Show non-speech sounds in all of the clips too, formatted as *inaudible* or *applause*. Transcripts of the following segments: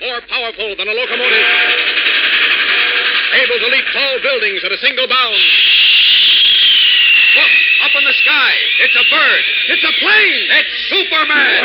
More powerful than a locomotive. Able to leap tall buildings at a single bound. Look, up in the sky. It's a bird. It's a plane. It's Superman.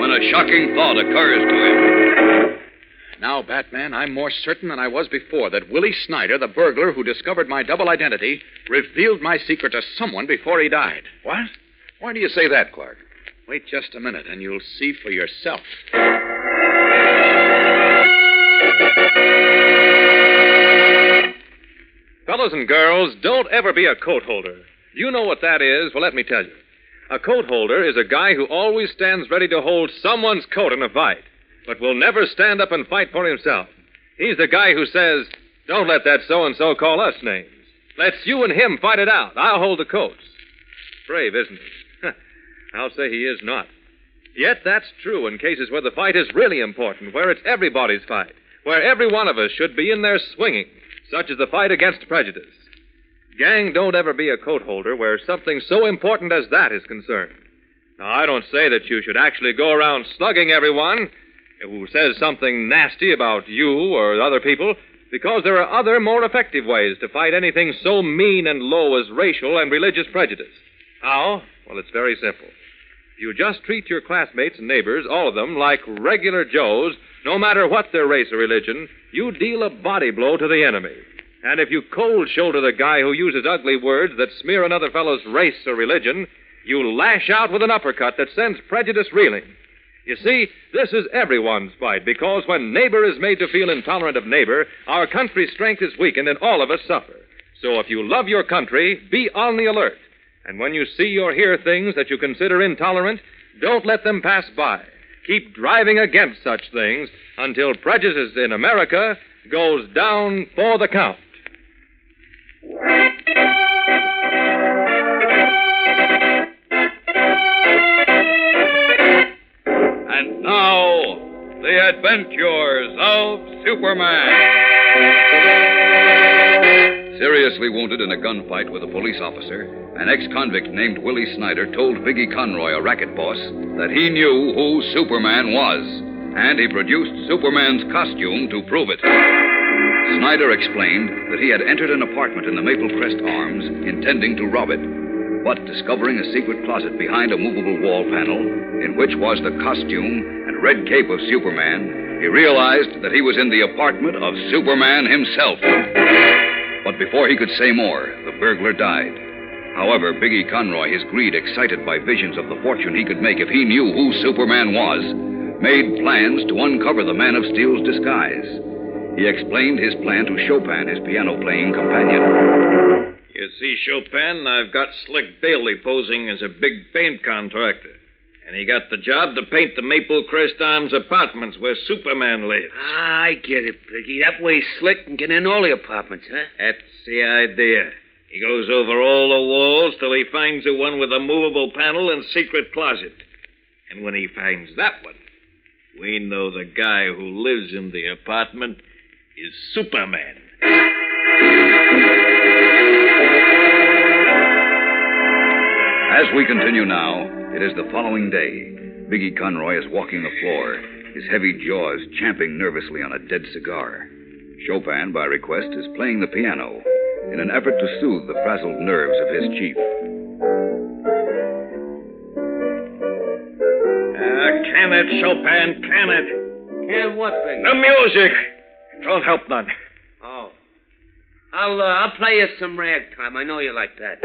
when a shocking thought occurs to him. Now, Batman, I'm more certain than I was before that Willie Snyder, the burglar who discovered my double identity, revealed my secret to someone before he died. What? Why do you say that, Clark? Wait just a minute, and you'll see for yourself. Fellows and girls, don't ever be a coat holder. You know what that is? Well, let me tell you. A coat holder is a guy who always stands ready to hold someone's coat in a fight, but will never stand up and fight for himself. He's the guy who says, Don't let that so and so call us names. Let's you and him fight it out. I'll hold the coats. Brave, isn't he? *laughs* I'll say he is not. Yet that's true in cases where the fight is really important, where it's everybody's fight, where every one of us should be in there swinging, such as the fight against prejudice. Gang, don't ever be a coat holder where something so important as that is concerned. Now, I don't say that you should actually go around slugging everyone who says something nasty about you or other people, because there are other, more effective ways to fight anything so mean and low as racial and religious prejudice. How? Well, it's very simple. You just treat your classmates and neighbors, all of them, like regular Joes, no matter what their race or religion, you deal a body blow to the enemy. And if you cold shoulder the guy who uses ugly words that smear another fellow's race or religion, you lash out with an uppercut that sends prejudice reeling. You see, this is everyone's fight because when neighbor is made to feel intolerant of neighbor, our country's strength is weakened and all of us suffer. So if you love your country, be on the alert. And when you see or hear things that you consider intolerant, don't let them pass by. Keep driving against such things until prejudice in America goes down for the count. And now, the adventures of Superman. Seriously wounded in a gunfight with a police officer, an ex convict named Willie Snyder told Biggie Conroy, a racket boss, that he knew who Superman was. And he produced Superman's costume to prove it. Snyder explained that he had entered an apartment in the Maple Crest Arms intending to rob it. But discovering a secret closet behind a movable wall panel, in which was the costume and red cape of Superman, he realized that he was in the apartment of Superman himself. But before he could say more, the burglar died. However, Biggie Conroy, his greed excited by visions of the fortune he could make if he knew who Superman was, made plans to uncover the Man of Steel's disguise. He explained his plan to Chopin, his piano playing companion. You see, Chopin, I've got Slick Bailey posing as a big paint contractor. And he got the job to paint the Maple Crest Arms apartments where Superman lives. Ah, I get it, Biggie. That way Slick can get in all the apartments, huh? That's the idea. He goes over all the walls till he finds the one with a movable panel and secret closet. And when he finds that one, we know the guy who lives in the apartment is Superman. As we continue now, it is the following day. Biggie Conroy is walking the floor, his heavy jaws champing nervously on a dead cigar. Chopin, by request, is playing the piano in an effort to soothe the frazzled nerves of his chief. Ah, can it, Chopin? Can it? Can what, Biggie? The music. Don't help none. Oh. I'll, uh, I'll play you some ragtime. I know you like that.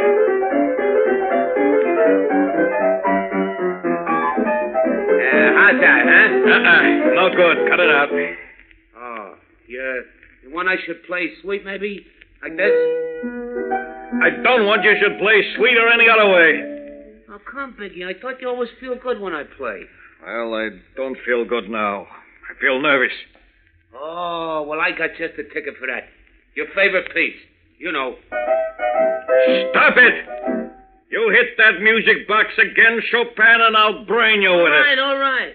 Uh, how's that, huh? Uh-uh. No good. Cut it out. Oh, yeah. You want I should play sweet, maybe? Like this? I don't want you should play sweet or any other way. Oh, come, Biggie. I thought you always feel good when I play. Well, I don't feel good now. I feel nervous. Oh, well, I got just the ticket for that. Your favorite piece. You know. Stop it! You hit that music box again, Chopin, and I'll brain you All with right, it. All right, all right.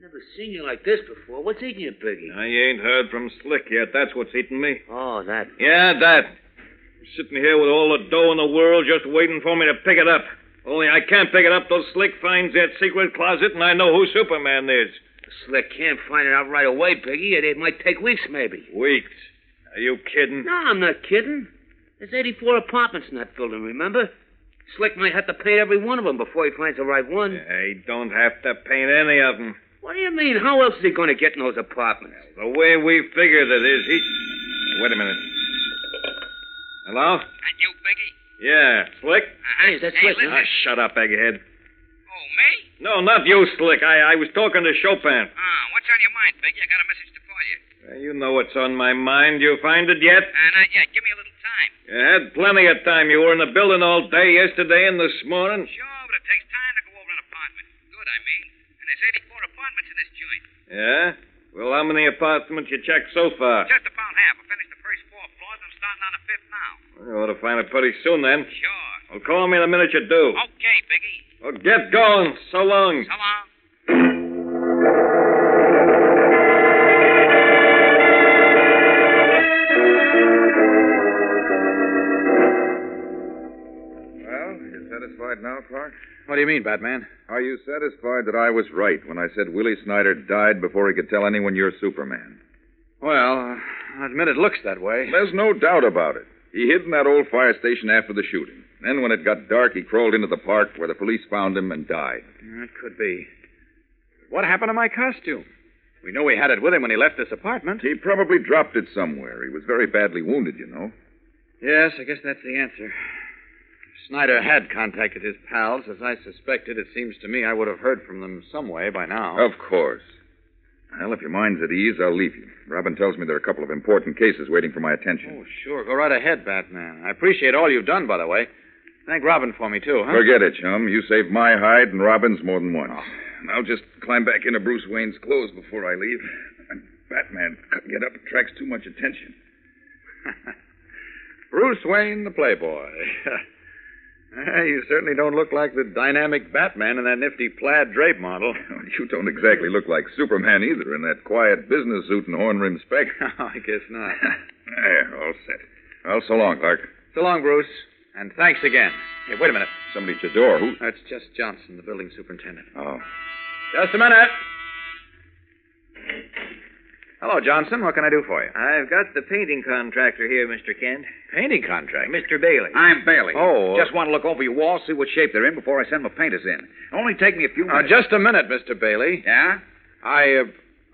Never seen you like this before. What's eating you, Biggie? I ain't heard from Slick yet. That's what's eating me. Oh, that. Yeah, that. Sitting here with all the dough in the world just waiting for me to pick it up. Only I can't pick it up till Slick finds that secret closet and I know who Superman is. Slick can't find it out right away, Biggie. It, it might take weeks, maybe. Weeks. Are you kidding? No, I'm not kidding. There's 84 apartments in that building, remember? Slick might have to paint every one of them before he finds the right one. He don't have to paint any of them. What do you mean? How else is he going to get in those apartments? The way we figured it is he. Wait a minute. Hello? And you, Biggie? Yeah, Slick? Hey, that's Hey, Slick. listen. Ah, shut up, egghead. Oh, me? No, not you, Slick. I, I was talking to Chopin. Ah, what's on your mind, Biggie? I got a message to call you. Uh, you know what's on my mind. You find it yet? Uh, not yet. Give me a little time. You had plenty of time. You were in the building all day yesterday and this morning. Sure, but it takes time to go over an apartment. Good, I mean. And there's 84 apartments in this joint. Yeah? Well, how many apartments you checked so far? Just about half. I finished the first four floors. I'm starting on the fifth now. You ought to find it pretty soon then. Sure. Well, call me the minute you do. Okay, Biggie. Well, get going. So long. So long. Well, you satisfied now, Clark? What do you mean, Batman? Are you satisfied that I was right when I said Willie Snyder died before he could tell anyone you're Superman? Well, I admit it looks that way. There's no doubt about it. He hid in that old fire station after the shooting. Then, when it got dark, he crawled into the park where the police found him and died. That could be. What happened to my costume? We know he had it with him when he left this apartment. He probably dropped it somewhere. He was very badly wounded, you know. Yes, I guess that's the answer. If Snyder had contacted his pals, as I suspected, it seems to me I would have heard from them some way by now. Of course. Well, if your mind's at ease, I'll leave you. Robin tells me there are a couple of important cases waiting for my attention. Oh, sure. Go right ahead, Batman. I appreciate all you've done, by the way. Thank Robin for me, too, huh? Forget it, chum. You saved my hide and Robin's more than once. And I'll just climb back into Bruce Wayne's clothes before I leave. Batman get up attracts too much attention. *laughs* Bruce Wayne, the Playboy. *laughs* Eh, you certainly don't look like the dynamic Batman in that nifty plaid drape model. *laughs* You don't exactly look like Superman either in that quiet business suit and horn rimmed spec. I guess not. there, all set. Well, so long, Clark. So long, Bruce. And thanks again. Hey, wait a minute. Somebody at your door. Who? That's just Johnson, the building superintendent. Oh. Just a minute. Hello, Johnson. What can I do for you? I've got the painting contractor here, Mr. Kent. Painting contract? Mr. Bailey. I'm Bailey. Oh, uh- Just want to look over your walls, see what shape they're in before I send my painters in. It'll only take me a few Now, minutes. just a minute, Mr. Bailey. Yeah? I, uh,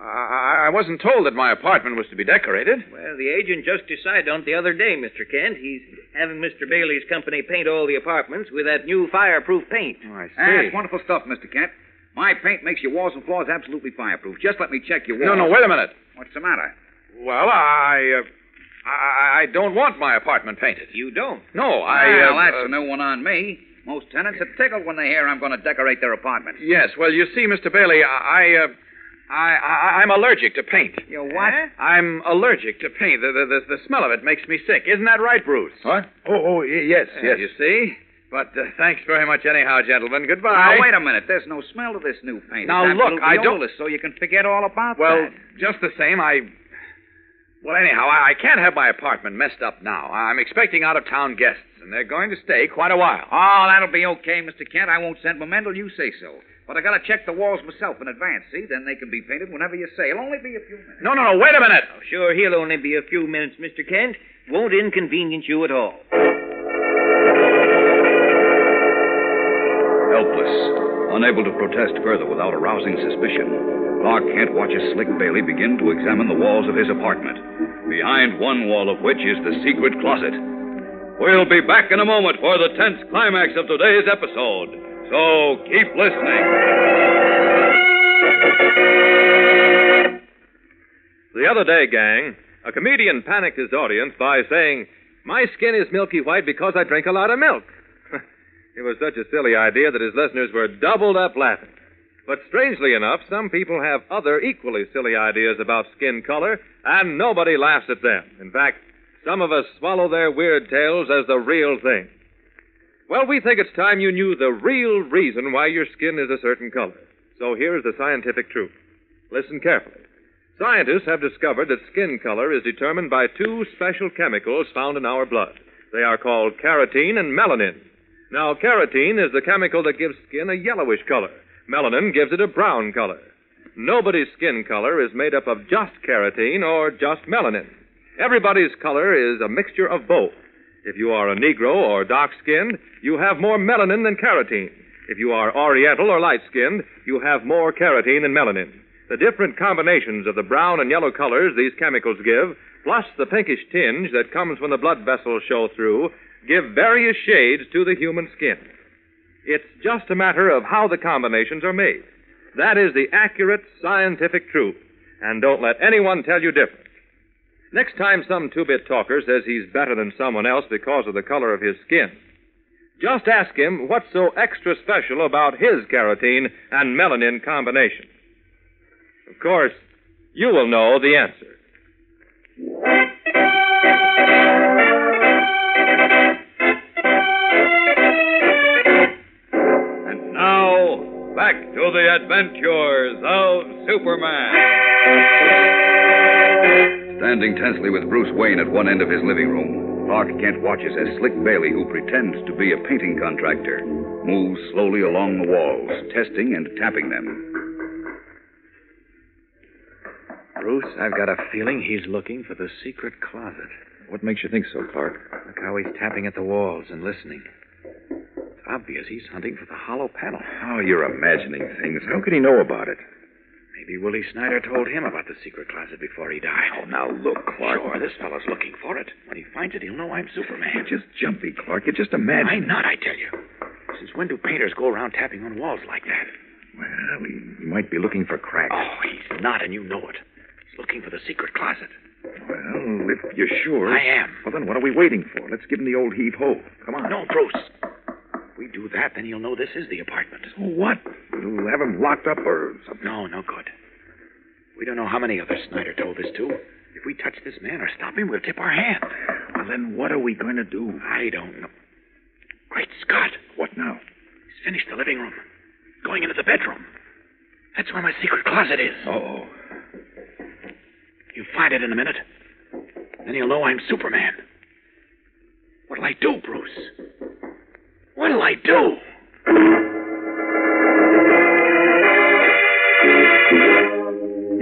I, I wasn't told that my apartment was to be decorated. Well, the agent just decided on it the other day, Mr. Kent. He's having Mr. Bailey's company paint all the apartments with that new fireproof paint. Oh, I see. That's wonderful stuff, Mr. Kent. My paint makes your walls and floors absolutely fireproof. Just let me check your walls. No, no, wait a minute. What's the matter? Well, I, uh, I, I don't want my apartment painted. You don't? No, I. Well, uh, that's uh, a new one on me. Most tenants are tickled when they hear I'm going to decorate their apartments. Yes, well, you see, Mr. Bailey, I, uh, I, I, I'm allergic to paint. You what? I'm allergic to paint. The, the, the, the smell of it makes me sick. Isn't that right, Bruce? What? Oh, oh, y- yes, Yeah, yes. You see? But uh, thanks very much, anyhow, gentlemen. Goodbye. Now, wait a minute. There's no smell to this new paint. Now, It's look, I don't- odorless, So you can forget all about Well, that. Well, just the same, I. Well, anyhow, I, I can't have my apartment messed up now. I'm expecting out of town guests, and they're going to stay quite a while. Oh, that'll be okay, Mr. Kent. I won't send them in till you say so. But I gotta check the walls myself in advance, see? Then they can be painted whenever you say. It'll only be a few minutes. No, no, no, wait a minute. Oh, sure, he'll only be a few minutes, Mr. Kent. Won't inconvenience you at all. Helpless, unable to protest further without arousing suspicion, Clark Kent watches Slick Bailey begin to examine the walls of his apartment, behind one wall of which is the secret closet. We'll be back in a moment for the tense climax of today's episode. So keep listening. The other day, gang, a comedian panicked his audience by saying, My skin is milky white because I drink a lot of milk. *laughs* it was such a silly idea that his listeners were doubled up laughing. But strangely enough, some people have other equally silly ideas about skin color, and nobody laughs at them. In fact, some of us swallow their weird tales as the real thing. Well, we think it's time you knew the real reason why your skin is a certain color. So here's the scientific truth. Listen carefully. Scientists have discovered that skin color is determined by two special chemicals found in our blood. They are called carotene and melanin. Now, carotene is the chemical that gives skin a yellowish color. Melanin gives it a brown color. Nobody's skin color is made up of just carotene or just melanin. Everybody's color is a mixture of both. If you are a Negro or dark skinned, you have more melanin than carotene. If you are Oriental or light skinned, you have more carotene than melanin. The different combinations of the brown and yellow colors these chemicals give, plus the pinkish tinge that comes when the blood vessels show through, give various shades to the human skin. It's just a matter of how the combinations are made. That is the accurate scientific truth. And don't let anyone tell you different. Next time some two bit talker says he's better than someone else because of the color of his skin, just ask him what's so extra special about his carotene and melanin combination. Of course, you will know the answer. And now, back to the adventures of Superman. Standing tensely with Bruce Wayne at one end of his living room, Clark Kent watches as Slick Bailey, who pretends to be a painting contractor, moves slowly along the walls, testing and tapping them. Bruce, I've got a feeling he's looking for the secret closet. What makes you think so, Clark? Look how he's tapping at the walls and listening. It's obvious he's hunting for the hollow panel. Oh, you're imagining things. How could he know about it? Maybe Willie Snyder told him about the secret closet before he died. Oh, now look, Clark. Sure, this fellow's looking for it. When he finds it, he'll know I'm Superman. You're just jumpy, Clark. You're just imagining. Why not, I tell you? Since when do painters go around tapping on walls like that? Well, he, he might be looking for cracks. Oh, he's not, and you know it. He's looking for the secret closet. Well, if you're sure. I am. Well, then what are we waiting for? Let's give him the old heave ho. Come on. No, Bruce. If we do that, then he'll know this is the apartment. So what? We'll have him locked up or something. No, no good. We don't know how many others Snyder told this to. If we touch this man or stop him, we'll tip our hand. Well, then what are we going to do? I don't know. Great Scott. What now? He's finished the living room. Going into the bedroom. That's where my secret closet is. Oh. You find it in a minute. Then he'll know I'm Superman. What'll I do, Bruce? What'll I do?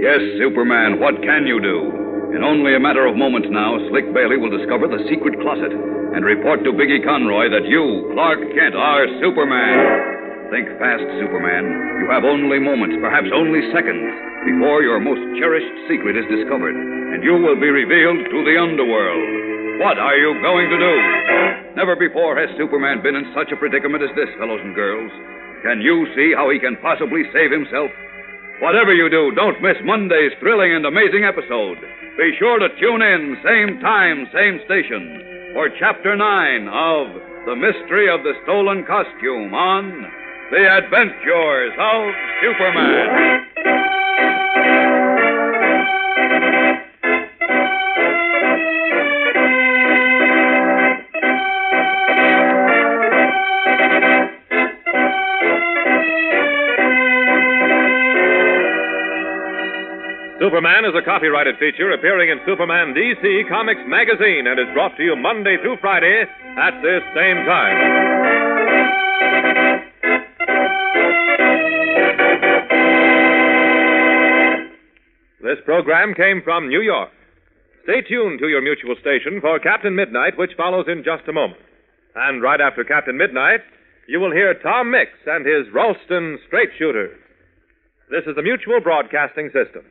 Yes, Superman, what can you do? In only a matter of moments now, Slick Bailey will discover the secret closet and report to Biggie Conroy that you, Clark Kent, are Superman. Think fast, Superman. You have only moments, perhaps only seconds, before your most cherished secret is discovered, and you will be revealed to the underworld. What are you going to do? Never before has Superman been in such a predicament as this, fellows and girls. Can you see how he can possibly save himself? Whatever you do, don't miss Monday's thrilling and amazing episode. Be sure to tune in, same time, same station, for Chapter 9 of The Mystery of the Stolen Costume on The Adventures of Superman. Superman is a copyrighted feature appearing in Superman DC Comics magazine and is brought to you Monday through Friday at this same time. This program came from New York. Stay tuned to your mutual station for Captain Midnight, which follows in just a moment. And right after Captain Midnight, you will hear Tom Mix and his Ralston Straight Shooters. This is the Mutual Broadcasting System.